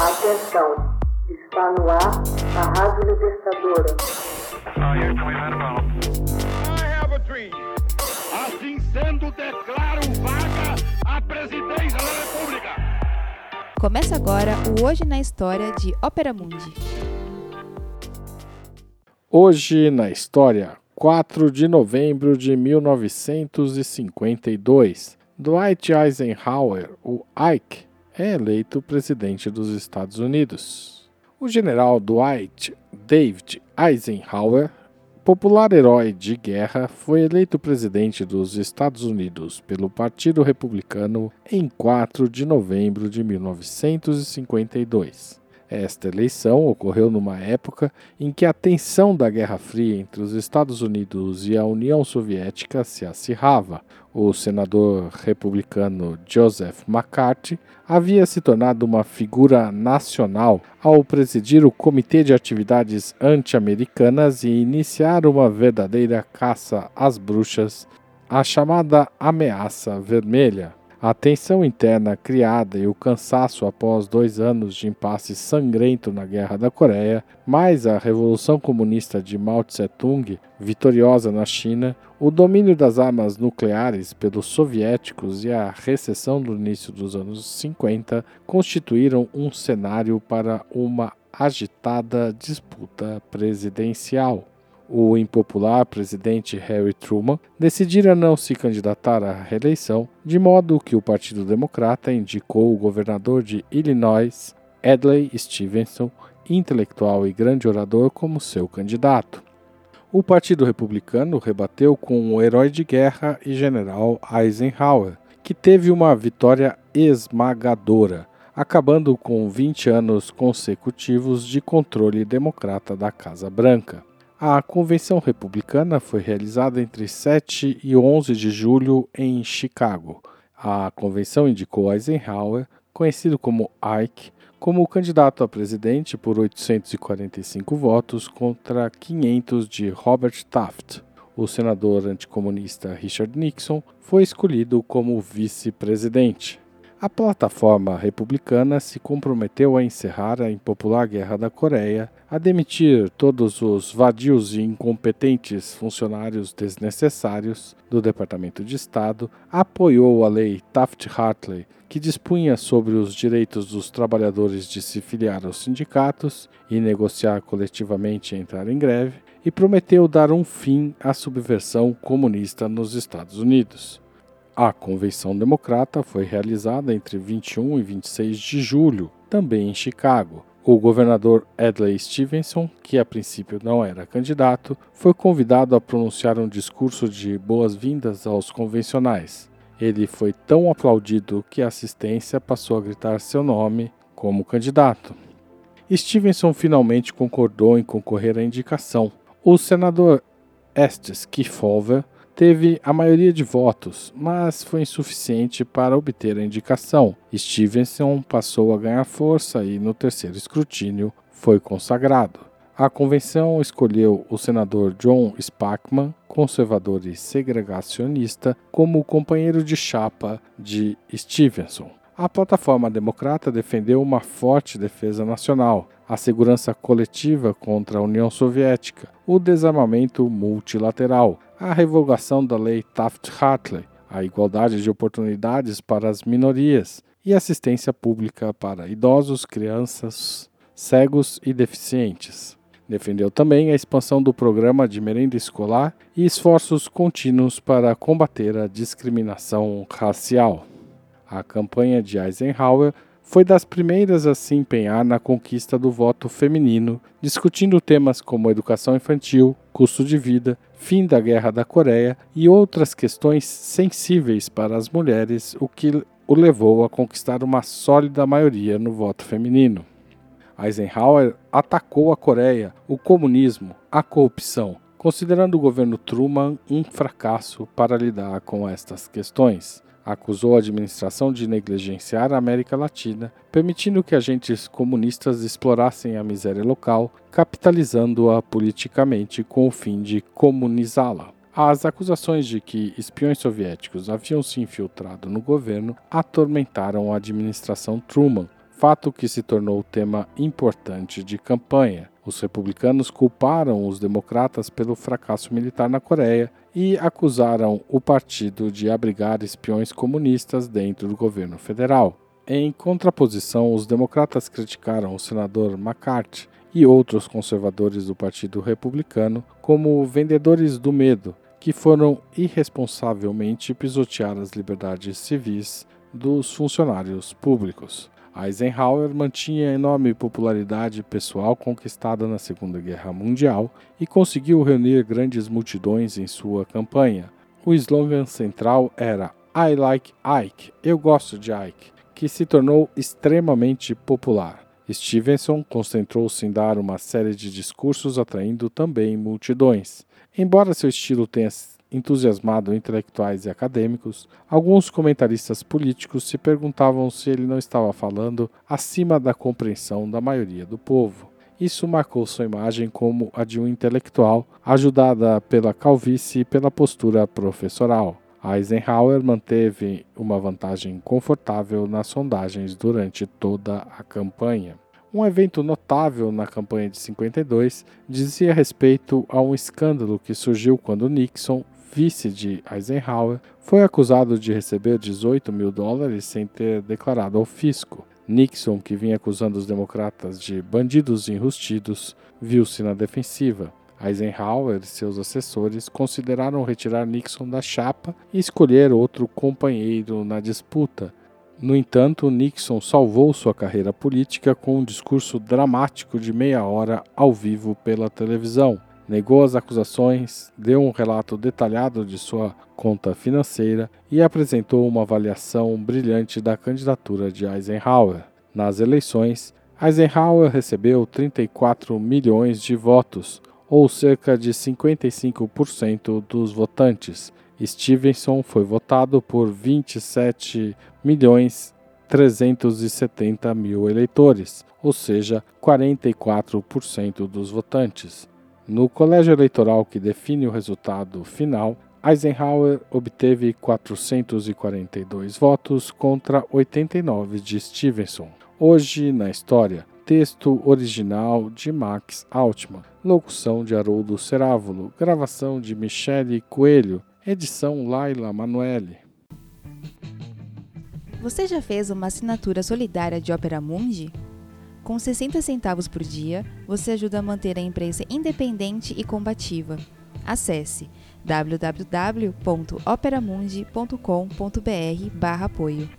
Atenção, está no ar a Rádio Libertadora. Assim sendo, declaro vaga a presidência da República. Começa agora o Hoje na História de Ópera Mundi. Hoje na História, 4 de novembro de 1952, Dwight Eisenhower, o Ike, é eleito presidente dos Estados Unidos. O general Dwight David Eisenhower, popular herói de guerra, foi eleito presidente dos Estados Unidos pelo Partido Republicano em 4 de novembro de 1952. Esta eleição ocorreu numa época em que a tensão da Guerra Fria entre os Estados Unidos e a União Soviética se acirrava. O senador republicano Joseph McCarthy havia se tornado uma figura nacional ao presidir o Comitê de Atividades Anti-Americanas e iniciar uma verdadeira caça às bruxas, a chamada Ameaça Vermelha. A tensão interna criada e o cansaço após dois anos de impasse sangrento na Guerra da Coreia, mais a Revolução Comunista de Mao Tse-tung, vitoriosa na China, o domínio das armas nucleares pelos soviéticos e a recessão do início dos anos 50 constituíram um cenário para uma agitada disputa presidencial o impopular presidente Harry Truman decidira não se candidatar à reeleição, de modo que o Partido Democrata indicou o governador de Illinois, Adlai Stevenson, intelectual e grande orador, como seu candidato. O Partido Republicano rebateu com o herói de guerra e general Eisenhower, que teve uma vitória esmagadora, acabando com 20 anos consecutivos de controle democrata da Casa Branca. A convenção republicana foi realizada entre 7 e 11 de julho em Chicago. A convenção indicou Eisenhower, conhecido como Ike, como candidato a presidente por 845 votos contra 500 de Robert Taft. O senador anticomunista Richard Nixon foi escolhido como vice-presidente. A plataforma republicana se comprometeu a encerrar a impopular Guerra da Coreia, a demitir todos os vadios e incompetentes funcionários desnecessários do Departamento de Estado, apoiou a lei Taft-Hartley, que dispunha sobre os direitos dos trabalhadores de se filiar aos sindicatos e negociar coletivamente e entrar em greve, e prometeu dar um fim à subversão comunista nos Estados Unidos. A Convenção Democrata foi realizada entre 21 e 26 de julho, também em Chicago. O governador Adlai Stevenson, que a princípio não era candidato, foi convidado a pronunciar um discurso de boas-vindas aos convencionais. Ele foi tão aplaudido que a assistência passou a gritar seu nome como candidato. Stevenson finalmente concordou em concorrer à indicação. O senador Estes Kefauver teve a maioria de votos, mas foi insuficiente para obter a indicação. Stevenson passou a ganhar força e, no terceiro escrutínio, foi consagrado. A convenção escolheu o senador John Spackman, conservador e segregacionista, como companheiro de chapa de Stevenson. A plataforma democrata defendeu uma forte defesa nacional, a segurança coletiva contra a União Soviética, o desarmamento multilateral, a revogação da lei Taft-Hartley, a igualdade de oportunidades para as minorias e assistência pública para idosos, crianças, cegos e deficientes. Defendeu também a expansão do programa de merenda escolar e esforços contínuos para combater a discriminação racial. A campanha de Eisenhower foi das primeiras a se empenhar na conquista do voto feminino, discutindo temas como educação infantil, custo de vida, fim da Guerra da Coreia e outras questões sensíveis para as mulheres, o que o levou a conquistar uma sólida maioria no voto feminino. Eisenhower atacou a Coreia, o comunismo, a corrupção, considerando o governo Truman um fracasso para lidar com estas questões acusou a administração de negligenciar a América Latina, permitindo que agentes comunistas explorassem a miséria local, capitalizando-a politicamente com o fim de comunizá-la. As acusações de que espiões soviéticos haviam se infiltrado no governo atormentaram a administração Truman, fato que se tornou tema importante de campanha. Os republicanos culparam os democratas pelo fracasso militar na Coreia e acusaram o partido de abrigar espiões comunistas dentro do governo federal. Em contraposição, os democratas criticaram o senador McCarthy e outros conservadores do Partido Republicano como vendedores do medo, que foram irresponsavelmente pisotear as liberdades civis dos funcionários públicos. Eisenhower mantinha enorme popularidade pessoal conquistada na Segunda Guerra Mundial e conseguiu reunir grandes multidões em sua campanha. O slogan central era I like Ike, eu gosto de Ike, que se tornou extremamente popular. Stevenson concentrou-se em dar uma série de discursos atraindo também multidões. Embora seu estilo tenha entusiasmado intelectuais e acadêmicos, alguns comentaristas políticos se perguntavam se ele não estava falando acima da compreensão da maioria do povo. Isso marcou sua imagem como a de um intelectual, ajudada pela calvície e pela postura professoral. Eisenhower manteve uma vantagem confortável nas sondagens durante toda a campanha. Um evento notável na campanha de 52 dizia respeito a um escândalo que surgiu quando Nixon vice de Eisenhower, foi acusado de receber 18 mil dólares sem ter declarado ao fisco. Nixon, que vinha acusando os democratas de bandidos enrustidos, viu-se na defensiva. Eisenhower e seus assessores consideraram retirar Nixon da chapa e escolher outro companheiro na disputa. No entanto, Nixon salvou sua carreira política com um discurso dramático de meia hora ao vivo pela televisão negou as acusações, deu um relato detalhado de sua conta financeira e apresentou uma avaliação brilhante da candidatura de Eisenhower. Nas eleições, Eisenhower recebeu 34 milhões de votos, ou cerca de 55% dos votantes. Stevenson foi votado por 27 milhões 370 mil eleitores, ou seja, 44% dos votantes. No colégio eleitoral que define o resultado final, Eisenhower obteve 442 votos contra 89 de Stevenson. Hoje na história, texto original de Max Altman, locução de Haroldo Cerávulo, gravação de Michele Coelho, edição Laila Manuelle. Você já fez uma assinatura solidária de Opera Mundi? Com 60 centavos por dia, você ajuda a manter a imprensa independente e combativa. Acesse www.operamundi.com.br/apoio.